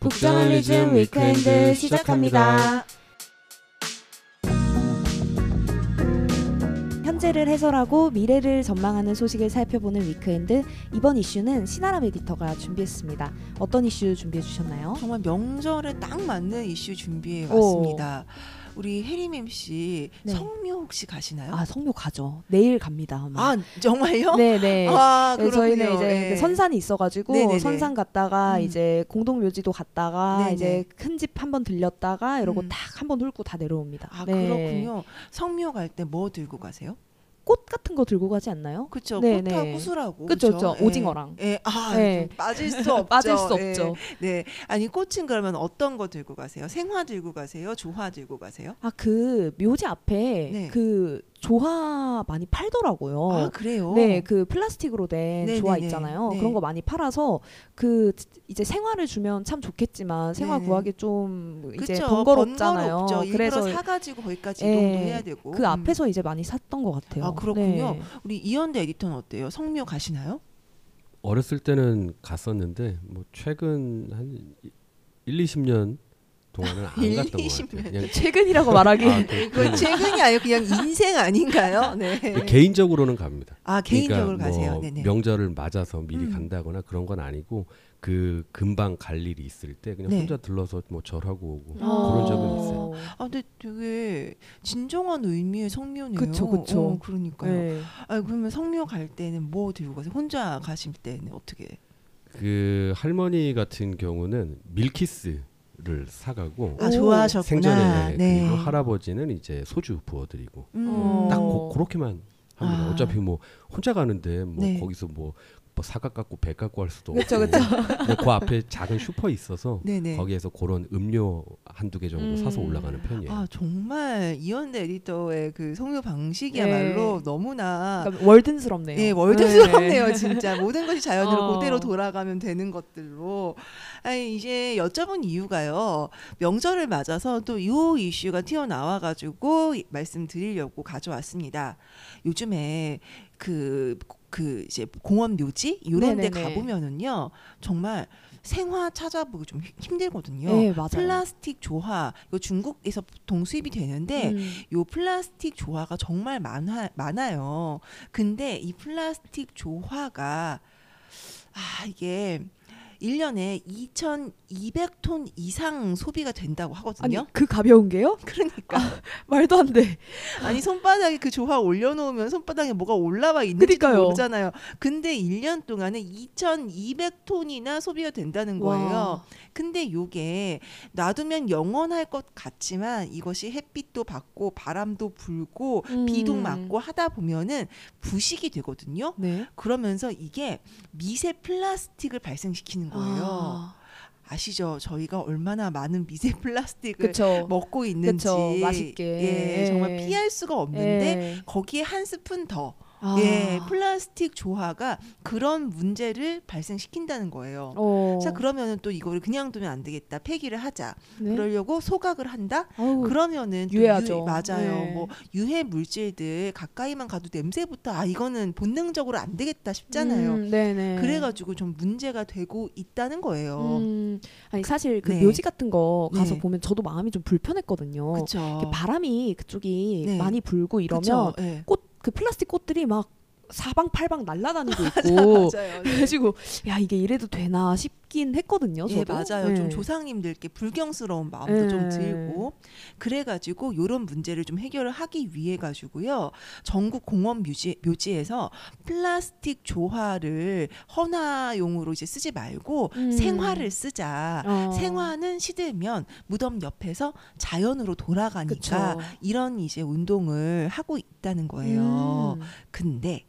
북저널리즘 위크엔드 시작합니다. 현재를 해설하고 미래를 전망하는 소식을 살펴보는 위크엔드 이번 이슈는 신아람 에디터가 준비했습니다. 어떤 이슈 준비해 주셨나요? 정말 명절에 딱 맞는 이슈 준비해 오. 왔습니다. 우리 혜림 씨 네. 성묘 혹시 가시나요? 아 성묘 가죠. 내일 갑니다. 아마. 아, 정말요? 네네. 아, 네. 저희는 이제 예. 그 선산이 있어가지고 네네네. 선산 갔다가 음. 이제 공동 묘지도 갔다가 네네. 이제 큰 집 한 번 들렸다가 이러고 음. 딱한 번 훑고 다 내려옵니다. 아, 네. 그렇군요. 성묘 갈 때 뭐 들고 가세요? 꽃 같은 거 들고 가지 않나요? 그렇죠. 네, 꽃하고 네. 구슬하고 그쵸, 그쵸? 그쵸. 오징어랑. 예. 아, 네. 좀 빠질 수 없죠. 빠질 수 예. 없죠. 네. 아니 꽃은 그러면 어떤 거 들고 가세요? 생화 들고 가세요? 조화 들고 가세요? 아 그 묘지 앞에 네. 그 조화 많이 팔더라고요. 아, 그래요? 네, 그 플라스틱으로 된 네네네. 조화 있잖아요. 네. 그런 거 많이 팔아서 그 이제 생화를 주면 참 좋겠지만 생화 네네. 구하기 좀 이제 그쵸. 번거롭잖아요. 번거롭죠. 그래서 사가지고 거기까지 예, 이동도 해야 되고. 그 음. 앞에서 이제 많이 샀던 것 같아요. 아, 그렇군요. 네. 우리 이현대 에디터는 어때요? 성묘 가시나요? 어렸을 때는 갔었는데 뭐 최근 한 1, 20년 동안은 안 1, 갔던 것20 같아요. 년. 그냥 최근이라고 말하기 아, 그- 그건 최근이 아니고 그냥 인생 아닌가요? 네. 개인적으로는 갑니다. 아 개인적으로 그러니까 가세요. 뭐 네네. 명절을 맞아서 미리 음. 간다거나 그런 건 아니고 그 금방 갈 일이 있을 때 그냥 네. 혼자 들러서 뭐 절하고 오고 어. 그런 적은 있어요. 아 근데 되게 진정한 의미의 성묘네요. 그쵸. 어, 그러니까요. 네. 아 그러면 성묘 갈 때는 뭐 들고 가세요? 혼자 가실 때는 어떻게? 그 할머니 같은 경우는 밀키스 를 사가고 아 오, 좋아하셨구나. 생전에 네. 그리고 할아버지는 이제 소주 부어드리고 음. 딱 고, 그렇게만 합니다. 아. 어차피 뭐 혼자 가는데 뭐 네. 거기서 뭐, 뭐 사각 갖고 배 갖고 할 수도 그쵸, 없고 그쵸. 근데 그 앞에 작은 슈퍼 있어서 네네. 거기에서 그런 음료 한두 개 정도 음. 사서 올라가는 편이에요. 아 정말 이현대 에디터의 그 성묘 방식이야말로 네. 너무나 그러니까 월든스럽네요. 예, 월드스럽네요, 진짜. 모든 것이 자연으로 어. 그대로 돌아가면 되는 것들로. 아니, 이제 여쭤본 이유가요. 명절을 맞아서 또이 이슈가 튀어나와가지고 이- 말씀드리려고 가져왔습니다. 요즘에 그, 그 이제 공원 묘지? 이런 데. 가보면은요, 정말 생화 찾아보기 좀 힘- 힘들거든요. 네. 플라스틱 조화, 이거 중국에서 보통 수입이 되는데, 음. 요 플라스틱 조화가 정말 많아, 많아요. 근데 이 플라스틱 조화가 아 이게 1년에 2,200톤 이상 소비가 된다고 아니 하거든요. 그 가벼운 게요? 그러니까 말도 안 돼. 아니 손바닥에 그 조화 올려놓으면 손바닥에 뭐가 올라와 있는지 그러니까요. 모르잖아요. 근데 1년 동안에 2,200톤이나 소비가 된다는 거예요. 와. 근데 요게 놔두면 영원할 것 같지만 이것이 햇빛도 받고 바람도 불고 비도 음. 맞고 하다 보면은 부식이 되거든요. 네. 그러면서 이게 미세 플라스틱을 발생시키는 거예요. 아, 아시죠? 저희가 얼마나 많은 미세 플라스틱을 그쵸. 먹고 있는지 그쵸. 맛있게. 예, 정말 예. 피할 수가 없는데 예. 거기에 한 스푼 더 아. 예, 플라스틱 조화가 그런 문제를 발생시킨다는 거예요. 어. 자 그러면은 또 이거를 그냥 두면 안 되겠다 폐기를 하자 네? 그러려고 소각을 한다 아우, 그러면은 또 유해하죠. 유, 맞아요 네. 뭐 유해 물질들 가까이만 가도 냄새부터 아 이거는 본능적으로 안 되겠다 싶잖아요 음, 네네. 그래가지고 좀 문제가 되고 있다는 거예요 음, 아니 사실 그 네. 묘지 같은 거 가서 네. 보면 저도 마음이 좀 불편했거든요. 바람이 그쪽이 네. 많이 불고 이러면? 예. 꽃 그 플라스틱 꽃들이 막 사방팔방 날아다니고 있고 맞아요 네. 그래가지고 야 이게 이래도 되나 싶 긴 했거든요. 예, 저도. 맞아요. 좀 네. 조상님들께 불경스러운 마음도 네. 좀 들고 그래가지고 이런 문제를 좀 해결을 하기 위해 가지고요. 전국 공원 묘지, 묘지에서 플라스틱 조화를 헌화용으로 이제 쓰지 말고 음. 생화를 쓰자. 어. 생화는 시들면 무덤 옆에서 자연으로 돌아가니까 그쵸. 이런 이제 운동을 하고 있다는 거예요. 음. 근데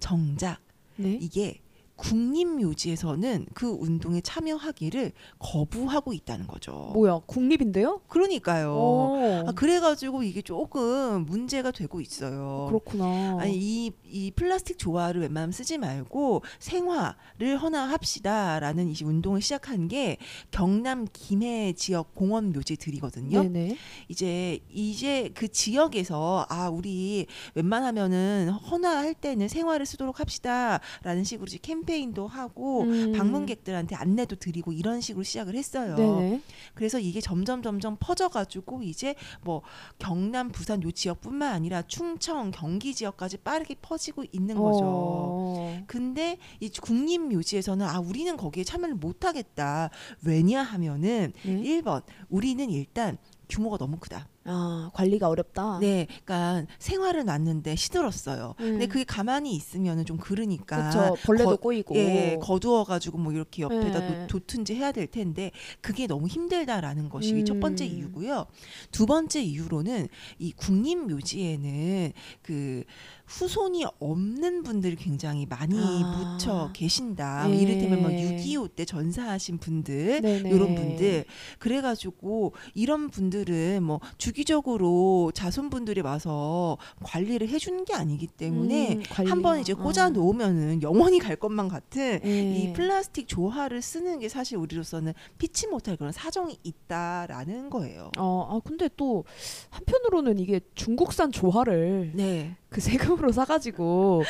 정작 네. 이게 국립묘지에서는 그 운동에 참여하기를 거부하고 있다는 거죠. 뭐야 국립인데요? 그러니까요. 어. 아, 그래가지고 이게 조금 문제가 되고 있어요. 그렇구나. 아니 이, 이 플라스틱 조화를 웬만하면 쓰지 말고 생화를 헌화합시다라는 이 운동을 시작한 게 경남 김해 지역 공원 묘지들이거든요. 네네. 이제 이제 그 지역에서 아 우리 웬만하면은 헌화할 때는 생화를 쓰도록 합시다라는 식으로 이제 캠페인도 하고 음. 방문객들한테 안내도 드리고 이런 식으로 시작을 했어요. 네네. 그래서 이게 점점 점점 퍼져가지고 이제 뭐 경남, 부산 요 지역뿐만 아니라 충청, 경기 지역까지 빠르게 퍼지고 있는 거죠. 어. 근데 이 국립묘지에서는 아 우리는 거기에 참여를 못하겠다. 왜냐하면은 네. 1번 우리는 일단 규모가 너무 크다. 아 관리가 어렵다. 네, 그러니까 생활은 왔는데 시들었어요. 근데 음. 그게 가만히 있으면은 좀 그러니까 그렇죠. 벌레도 거- 꼬이고. 예, 거두어가지고 뭐 이렇게 옆에다 네. 놓- 뒀든지 해야 될 텐데 그게 너무 힘들다라는 것이 첫 번째 음. 이유고요. 두 번째 이유로는 이 국립묘지에는 그 후손이 없는 분들이 굉장히 많이 아. 묻혀 계신다. 예. 이를테면 뭐6.25 때 전사하신 분들 네네. 이런 분들 그래가지고 이런 분들은 뭐 주기적으로 자손분들이 와서 관리를 해주는 게 아니기 때문에 음, 관리가. 한번 이제 꽂아 아. 놓으면은 영원히 갈 것만 같은 예. 이 플라스틱 조화를 쓰는 게 사실 우리로서는 피치 못할 그런 사정이 있다라는 거예요. 어, 아 근데 또 한편으로는 이게 중국산 조화를 네. 그 세금으로 사가지고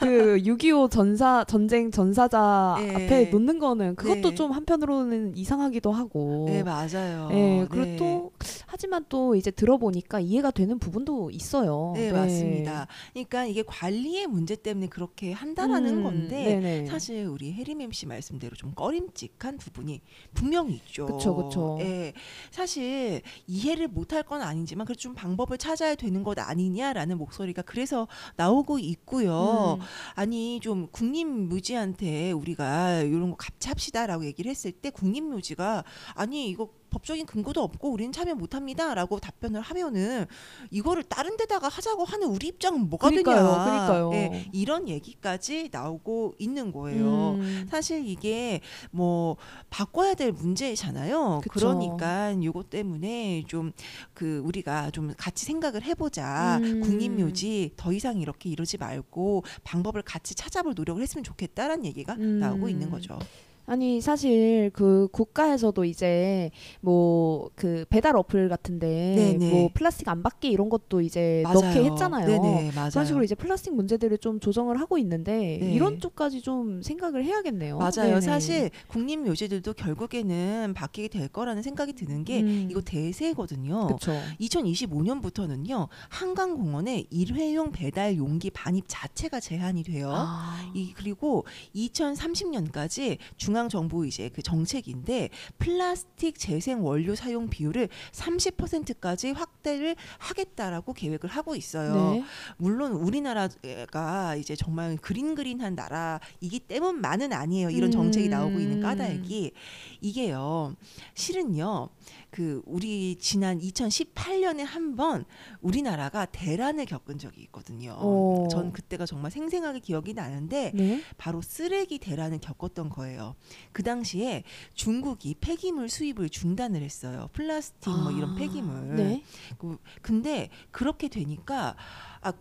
그 6.25 전사 전쟁 전사자 네. 앞에 놓는 거는 그것도 네. 좀 한편으로는 이상하기도 하고. 네, 맞아요. 예, 그리고 네. 또 하지만 또 이제 들어보니까 이해가 되는 부분도 있어요. 네, 맞습니다. 그러니까 이게 관리의 문제 때문에 그렇게 한다라는 음, 건데 네네. 사실 우리 혜림 MC 말씀대로 좀 꺼림칙한 부분이 분명히 있죠. 그쵸, 그쵸. 예, 사실 이해를 못할 건 아니지만 그래도 좀 방법을 찾아야 되는 것 아니냐라는 목소리가 그래서 나오고 있고요. 음, 아니 좀 국립묘지한테 우리가 이런 거 같이 합시다라고 얘기를 했을 때 국립묘지가 아니 이거 법적인 근거도 없고 우리는 참여 못합니다라고 답변을 하면은 이거를 다른 데다가 하자고 하는 우리 입장은 뭐가 그러니까요, 되냐 그러니까요. 예, 이런 얘기까지 나오고 있는 거예요. 음, 사실 이게 뭐 바꿔야 될 문제잖아요. 그쵸. 그러니까 요것 때문에 좀 그 우리가 좀 같이 생각을 해보자. 음. 국립묘지 더 이상 이렇게 이러지 말고 방법을 같이 찾아볼 노력을 했으면 좋겠다라는 얘기가 음. 나오고 있는 거죠. 아니 사실 그 국가에서도 이제 뭐 그 배달 어플 같은데 네네. 뭐 플라스틱 안 받게 이런 것도 이제 넣게 했잖아요. 네네, 맞아요. 그런 식으로 이제 플라스틱 문제들을 좀 조정을 하고 있는데 네. 이런 쪽까지 좀 생각을 해야겠네요. 맞아요. 네네. 사실 국립 묘지들도 결국에는 바뀌게 될 거라는 생각이 드는 게 음. 이거 대세거든요. 그렇죠. 2025년부터는요 한강공원에 일회용 배달 용기 반입 자체가 제한이 돼요. 아. 이 그리고 2030년까지 중앙 정부 이제 그 정책인데 플라스틱 재생 원료 사용 비율을 30%까지 확대를 하겠다라고 계획을 하고 있어요. 네. 물론 우리나라가 이제 정말 그린 그린한 나라이기 때문만은 아니에요. 이런 정책이 나오고 있는 음. 까닭이 이게요. 실은요. 그 우리 지난 2018년에 한 번 우리나라가 대란을 겪은 적이 있거든요. 어. 전 그때가 정말 생생하게 기억이 나는데 네. 바로 쓰레기 대란을 겪었던 거예요. 그 당시에 중국이 폐기물 수입을 중단을 했어요. 플라스틱 뭐 이런 아, 폐기물. 네. 그- 근데 그렇게 되니까 아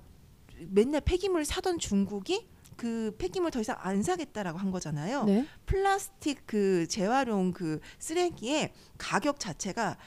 맨날 폐기물 사던 중국이 그 폐기물 더 이상 안 사겠다라고 한 거잖아요. 네. 플라스틱 그 재활용 그 쓰레기의 가격 자체가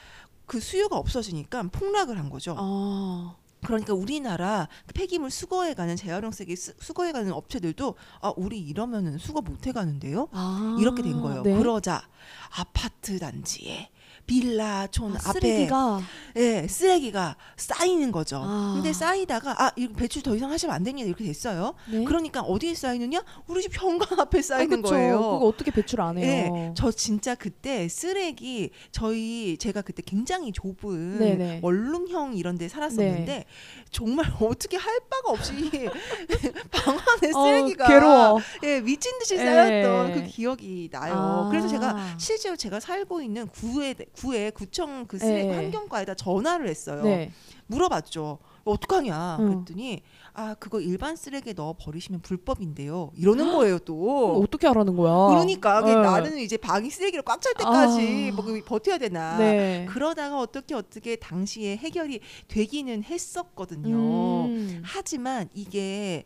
그 수요가 없어지니까 폭락을 한 거죠. 아. 그러니까 우리나라 그 폐기물 수거해 가는 재활용 쓰레기 수- 수거해 가는 업체들도 아 우리 이러면은 수거 못 해 가는데요. 아. 이렇게 된 거예요. 네. 그러자 아파트 단지에 빌라촌 아, 앞에 쓰레기가 예, 쓰레기가 쌓이는 거죠. 아. 근데 쌓이다가 아, 이거 배출 더 이상 하시면 안 됩니다. 이렇게 됐어요. 네. 그러니까 어디에 쌓이느냐? 우리 집 현관 앞에 아, 쌓이는 그쵸. 거예요. 그거 어떻게 배출 안 해요? 예, 저 진짜 그때 쓰레기 저희 제가 그때 굉장히 좁은 네네. 원룸형 이런 데 살았었는데 정말 어떻게 할 바가 없이 방 안에 어, 쓰레기가 괴로워. 예, 미친 듯이 예. 쌓였던 그 기억이 나요. 아. 그래서 제가 실제로 제가 살고 있는 구에 구에 구청 그 쓰레기 예. 환경과에다 전화를 했어요. 네. 물어봤죠. 어떡하냐 응. 그랬더니 아 그거 일반 쓰레기에 넣어 버리시면 불법인데요. 이러는 거예요 또. 어떻게 하라는 거야? 그러니까 네. 나는 이제 방이 쓰레기로 꽉 찰 때까지 아. 뭐그 버텨야 되나. 네. 그러다가 어떻게 어떻게 당시에 해결이 되기는 했었거든요. 음. 하지만 이게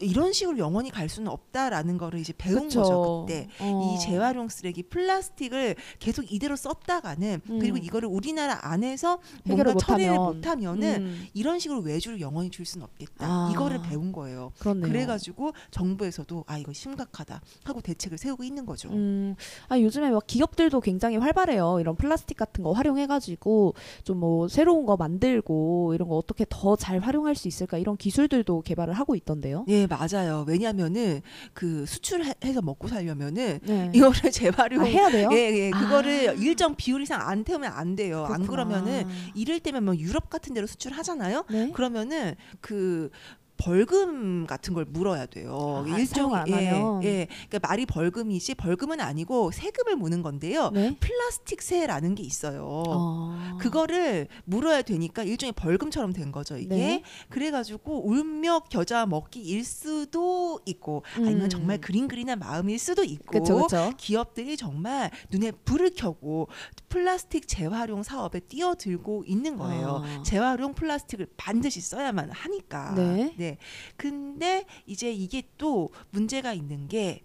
이런 식으로 영원히 갈 수는 없다라는 거를 이제 배운 그쵸. 거죠 그때. 어. 이 재활용 쓰레기 플라스틱을 계속 이대로 썼다가는 음. 그리고 이거를 우리나라 안에서 해결을 뭔가 처리를 못하면. 못하면은 음, 이런 식으로 외주를 영원히 줄 수는 없겠다. 아. 이거를 배운 거예요. 그렇네요. 그래가지고 정부에서도 아 이거 심각하다 하고 대책을 세우고 있는 거죠. 음, 아 요즘에 막 기업들도 굉장히 활발해요. 이런 플라스틱 같은 거 활용해가지고 좀 뭐 새로운 거 만들고 이런 거 어떻게 더 잘 활용할 수 있을까 이런 기술들도 개발을 하고 있던데요. 예 맞아요. 왜냐하면은 그 수출해서 먹고 살려면은 네. 이거를 재활용 아, 해야 돼요? 예, 예. 그거를 아. 일정 비율 이상 안 태우면 안 돼요. 안 그렇구나. 그러면은 이럴 때면 뭐 유럽 같은 데로 수출하잖아요. 네. 그러면은 그 벌금 같은 걸 물어야 돼요. 아, 사용을 안 예, 하면. 예. 그러니까 말이 벌금이지 벌금은 아니고 세금을 무는 건데요. 네. 플라스틱세라는 게 있어요. 어. 그거를 물어야 되니까 일종의 벌금처럼 된 거죠 이게 네. 그래가지고 울며 겨자 먹기일 수도 있고 아니면 음. 정말 그린 그린한 마음일 수도 있고 그렇죠, 그렇죠. 기업들이 정말 눈에 불을 켜고 플라스틱 재활용 사업에 뛰어들고 있는 거예요. 아. 재활용 플라스틱을 반드시 써야만 하니까. 네. 근데 이제 이게 또 문제가 있는 게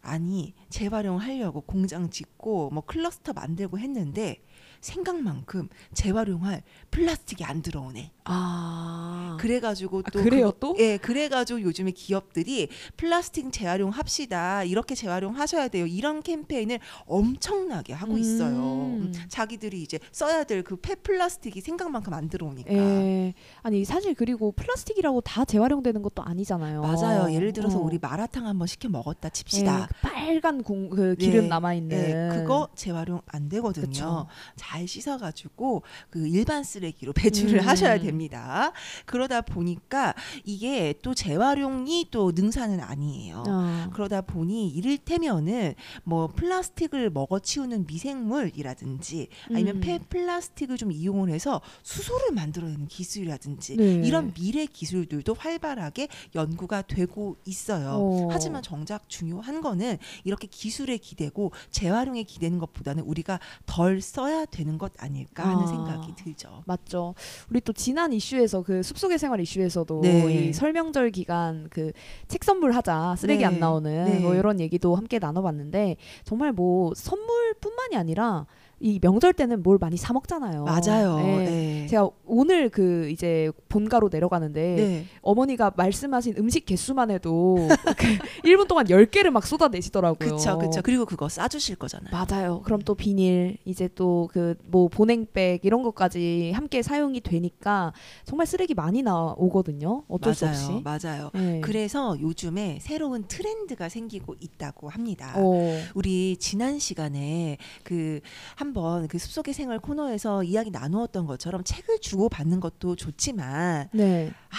아니 재활용하려고 공장 짓고 뭐 클러스터 만들고 했는데 생각만큼 재활용할 플라스틱이 안 들어오네. 아. 그래가지고 아, 또 그래요, 또? 예, 그래가지고 요즘에 기업들이 플라스틱 재활용 합시다. 이렇게 재활용 하셔야 돼요. 이런 캠페인을 엄청나게 하고 있어요. 음. 음, 자기들이 이제 써야 될 그 폐플라스틱이 생각만큼 안 들어오니까. 예. 아니 사실 그리고 플라스틱이라고 다 재활용되는 것도 아니잖아요. 맞아요. 예를 들어서 어. 우리 마라탕 한번 시켜 먹었다 예, 칩시다. 그 빨간 공, 그 기름 네. 남아 있는 네, 그거 재활용 안 되거든요. 그쵸. 잘 씻어가지고 그 일반 쓰레기로 배출을 음. 하셔야 됩니다. 그러다 보니까 이게 또 재활용이 또 능사는 아니에요. 어. 그러다 보니 이를테면은 뭐 플라스틱을 먹어치우는 미생물이라든지 아니면 음. 폐 플라스틱을 좀 이용을 해서 수소를 만들어내는 기술이라든지 네. 이런 미래 기술들도 활발하게 연구가 되고 있어요. 어. 하지만 정작 중요한 거는 이렇게 기술에 기대고 재활용에 기대는 것보다는 우리가 덜 써야 되는 것 아닐까 하는 아. 생각이 들죠. 맞죠. 우리 또 지난 이슈에서 그 숲속의 생활 이슈에서도 네. 이 설명절 기간 그 책 선물하자 쓰레기 네. 안 나오는 네. 뭐 이런 얘기도 함께 나눠봤는데 정말 뭐 선물뿐만이 아니라 이 명절 때는 뭘 많이 사 먹잖아요. 맞아요. 네. 네. 제가 오늘 그 이제 본가로 내려가는데 네. 어머니가 말씀하신 음식 개수만 해도 그 1분 동안 10개를 막 쏟아내시더라고요. 그쵸, 그쵸. 그리고 그거 싸 주실 거잖아요. 맞아요. 그럼 또 비닐 이제 또 그 뭐 보냉백 이런 것까지 함께 사용이 되니까 정말 쓰레기 많이 나오거든요. 어쩔 수 맞아요. 없이. 맞아요. 네. 그래서 요즘에 새로운 트렌드가 생기고 있다고 합니다. 어. 우리 지난 시간에 그한 번 그 숲속의 생활 코너에서 이야기 나누었던 것처럼 책을 주고 받는 것도 좋지만 네. 아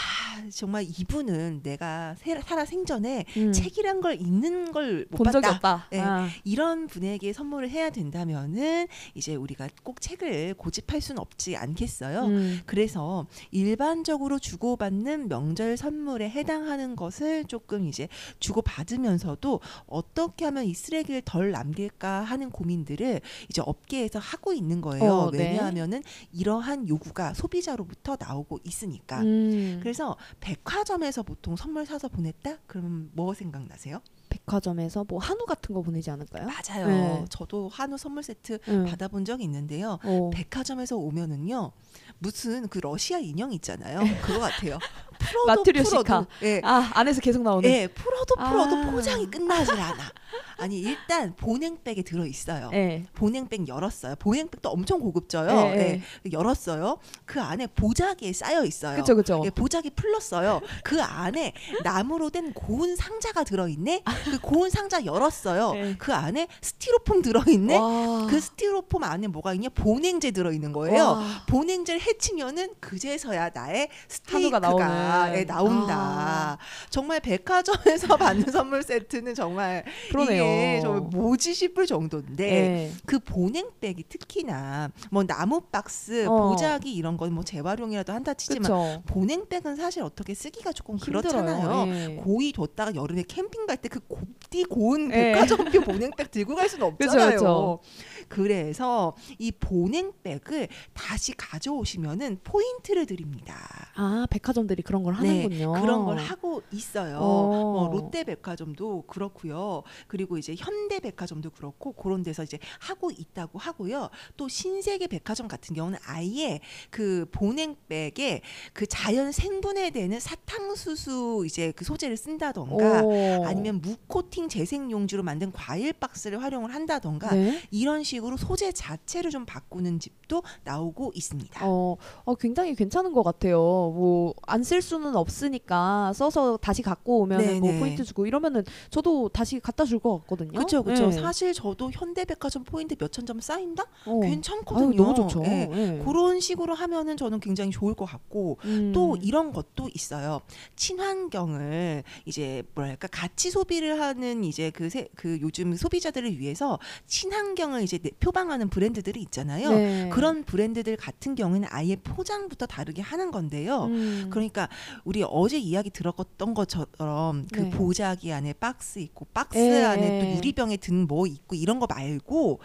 정말 이분은 내가 세- 살아 생전에 음. 책이란 걸 읽는 걸 못 봤다. 없다. 네. 아. 이런 분에게 선물을 해야 된다면은 이제 우리가 꼭 책을 고집할 수는 없지 않겠어요. 음. 그래서 일반적으로 주고받는 명절 선물에 해당하는 것을 조금 이제 주고 받으면서도 어떻게 하면 이 쓰레기를 덜 남길까 하는 고민들을 이제 업계 에서 하고 있는 거예요. 어, 네. 왜냐하면은 이러한 요구가 소비자로부터 나오고 있으니까. 음. 그래서 백화점에서 보통 선물 사서 보냈다? 그러면 뭐 생각나세요? 백화점에서 뭐 한우 같은 거 보내지 않을까요? 맞아요. 네. 저도 한우 선물 세트 음. 받아본 적이 있는데요. 어. 백화점에서 오면은요 무슨 그 러시아 인형 있잖아요. 그거 같아요. 풀어도. 풀어도 예. 아 안에서 계속 나오는. 예, 풀어도 풀어도 아. 포장이 끝나질 않아. 아니 일단 보냉백에 들어 있어요. 예. 보냉백 열었어요. 보냉백도 엄청 고급져요. 예, 예. 열었어요. 그 안에 보자기에 쌓여 있어요. 그쵸 그쵸. 예, 보자기 풀렀어요. 그 안에 나무로 된 고운 상자가 들어 있네. 그 고운 상자 열었어요. 네. 그 안에 스티로폼 들어 있네. 와. 그 스티로폼 안에 뭐가 있냐? 보냉제 들어 있는 거예요. 와. 보냉제를 해치면은 그제서야 나의 스테이크가 나오는. 예, 나온다. 아. 정말 백화점에서 받는 선물 세트는 정말 그러네요. 이게 정말 뭐지 싶을 정도인데 예. 그 보냉백이 특히나 뭐 나무 박스, 어. 보자기 이런 건 뭐 재활용이라도 한다 치지만 그쵸. 보냉백은 사실 어떻게 쓰기가 조금 힘들어요. 그렇잖아요. 예. 고이 뒀다가 여름에 캠핑 갈 때 그 곱디 고운 예. 백화점표 보냉백 들고 갈 수는 그쵸, 없잖아요. 그쵸. 그래서 이 보냉백을 다시 가져오시면은 포인트를 드립니다. 아 백화점들이 그런 걸 네, 하는군요. 그런 걸 하고 있어요. 어. 뭐 롯데백화점도 그렇고요. 그리고 이제 현대백화점도 그렇고 그런 데서 이제 하고 있다고 하고요. 또 신세계 백화점 같은 경우는 아예 그 보냉백에 그 자연 생분해 되는 사탕수수 이제 그 소재를 쓴다던가 오. 아니면 무코팅 재생 용지로 만든 과일 박스를 활용을 한다던가 네. 이런 식으로 소재 자체를 좀 바꾸는 집도 나오고 있습니다. 어, 어, 굉장히 괜찮은 것 같아요. 뭐 안 쓸 수는 없으니까 써서 다시 갖고 오면 뭐. 포인트 주고 이러면은 저도 다시 갖다 줄 것 같거든요. 그렇죠, 그렇죠. 네. 사실 저도 현대백화점 포인트 몇천 점 쌓인다 어. 괜찮거든요. 아유, 너무 좋죠. 예. 예. 그런 식으로 하면은 저는 굉장히 좋을 것 같고 음. 또 이런 것도 있어요. 친환경을 이제 뭐랄까 가치 소비를 하는 이제 그, 세, 그 요즘 소비자들을 위해서 친환경을 이제 내- 표방하는 브랜드들이 있잖아요. 네. 그런 브랜드들 같은 경우는 아예 포장부터 다르게 하는 건데요. 음. 그러니까 우리 어제 이야기 들었던 것처럼 그 네. 보자기 안에 박스 있고 박스 예, 안에 또 예. 유리병에 든 뭐 있고 이런 거 말고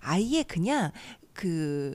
아예 그냥 그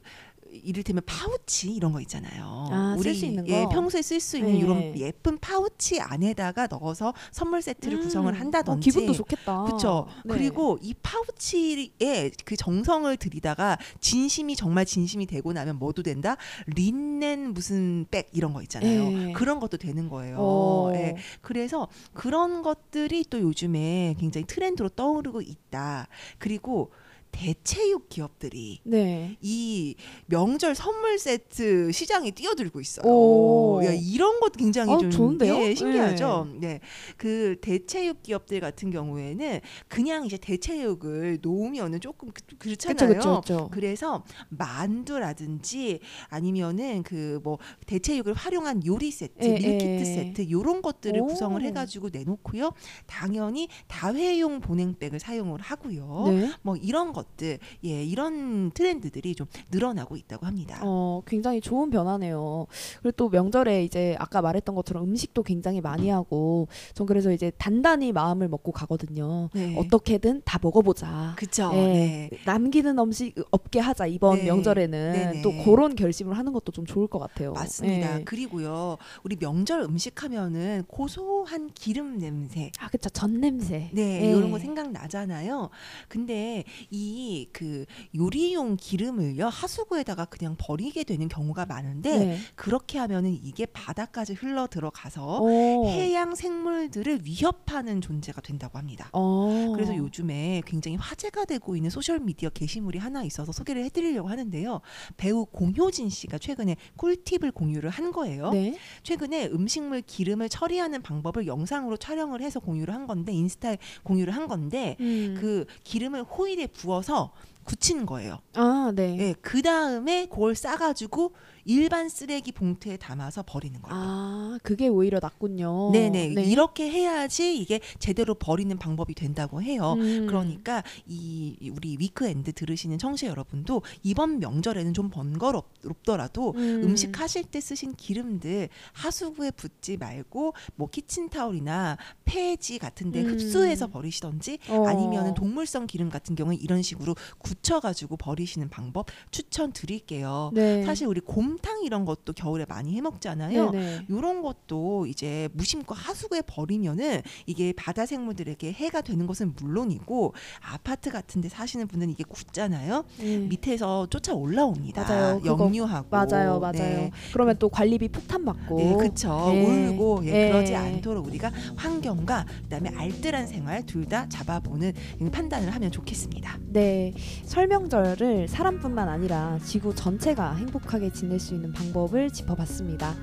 이를테면 파우치 이런 거 있잖아요. 아, 쓸수 있는 예, 거? 평소에 쓸 수 있는 네. 이런 예쁜 파우치 안에다가 넣어서 선물 세트를 음. 구성을 어, 한다든지 기분도 좋겠다. 그렇죠. 네. 그리고 이 파우치에 그 정성을 들이다가 진심이 정말 진심이 되고 나면 뭐도 된다. 린넨 무슨 백 이런 거 있잖아요. 예. 그런 것도 되는 거예요. 어. 예. 그래서 그런 것들이 또 요즘에 굉장히 트렌드로 떠오르고 있다. 그리고 대체육 기업들이 네. 이 명절 선물 세트 시장에 뛰어들고 있어요. 오. 야, 이런 것 굉장히 어, 좀 좋은데요? 예, 신기하죠. 네. 그 대체육 기업들 같은 경우에는 그냥 이제 대체육을 놓으면은 조금 그- 그렇죠, 그렇잖아요. 그렇죠, 그렇죠. 그래서 만두라든지 아니면은 그 뭐 대체육을 활용한 요리 세트, 예, 밀키트 예. 세트 요런 것들을 오. 구성을 해 가지고 내놓고요. 당연히 다회용 보냉백을 사용을 하고요. 네. 뭐 이런 것 들, 예, 이런 트렌드들이 좀 늘어나고 있다고 합니다. 어, 굉장히 좋은 변화네요. 그리고 또 명절에 이제 아까 말했던 것처럼 음식도 굉장히 많이 하고 전 그래서 이제 단단히 마음을 먹고 가거든요. 네. 어떻게든 다 먹어보자. 그쵸. 예, 네. 남기는 음식 없게 하자 이번 네. 명절에는 네네. 또 그런 결심을 하는 것도 좀 좋을 것 같아요. 맞습니다. 예. 그리고요, 우리 명절 음식 하면은 고소한 기름 냄새. 아 그쵸 전 냄새. 네, 예. 이런 거 생각나잖아요. 근데 이그 요리용 기름을요 하수구에다가 그냥 버리게 되는 경우가 많은데 네. 그렇게 하면은 이게 바다까지 흘러 들어가서 오. 해양 생물들을 위협하는 존재가 된다고 합니다. 어. 그래서 요즘에 굉장히 화제가 되고 있는 소셜 미디어 게시물이 하나 있어서 소개를 해드리려고 하는데요. 배우 공효진 씨가 최근에 꿀팁을 공유를 한 거예요. 네. 최근에 음식물 기름을 처리하는 방법을 영상으로 촬영을 해서 공유를 한 건데 인스타에 공유를 한 건데 음. 그 기름을 호일에 부어 서 굳히는 거예요. 아 네. 예, 그 다음에 그걸 싸가지고 일반 쓰레기 봉투에 담아서 버리는 거예요. 아 그게 오히려 낫군요. 네네 네. 이렇게 해야지 이게 제대로 버리는 방법이 된다고 해요. 음. 그러니까 이 우리 위크엔드 들으시는 청취자 여러분도 이번 명절에는 좀 번거롭더라도 음. 음. 식 하실 때 쓰신 기름들 하수구에 붓지 말고 뭐 키친타올이나 폐지 같은데 음. 흡수해서 버리시던지 어. 아니면은 동물성 기름 같은 경우에 이런 식으로 굳혀가지고 버리시는 방법 추천드릴게요. 네. 사실 우리 곰탕 이런 것도 겨울에 많이 해 먹잖아요. 이런 것도 이제 무심코 하수구에 버리면은 이게 바다 생물들에게 해가 되는 것은 물론이고 아파트 같은데 사시는 분은 이게 굳잖아요. 음. 밑에서 쫓아 올라옵니다. 맞아요. 역류하고 맞아요, 맞아요. 네. 그러면 또 관리비 폭탄 받고. 예, 그쵸. 네. 울고 예, 네. 그러지 않도록 우리가 환경과 그다음에 알뜰한 생활 둘 다 잡아보는 판단을 하면 좋겠습니다. 네, 설명절을 사람뿐만 아니라 지구 전체가 행복하게 지낼 수 있는 방법을 짚어봤습니다.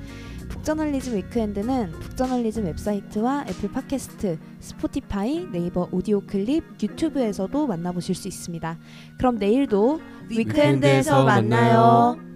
북저널리즘 위크엔드는 북저널리즘 웹사이트와 애플 팟캐스트, 스포티파이, 네이버 오디오 클립, 유튜브에서도 만나보실 수 있습니다. 그럼 내일도 위크엔드에서 만나요.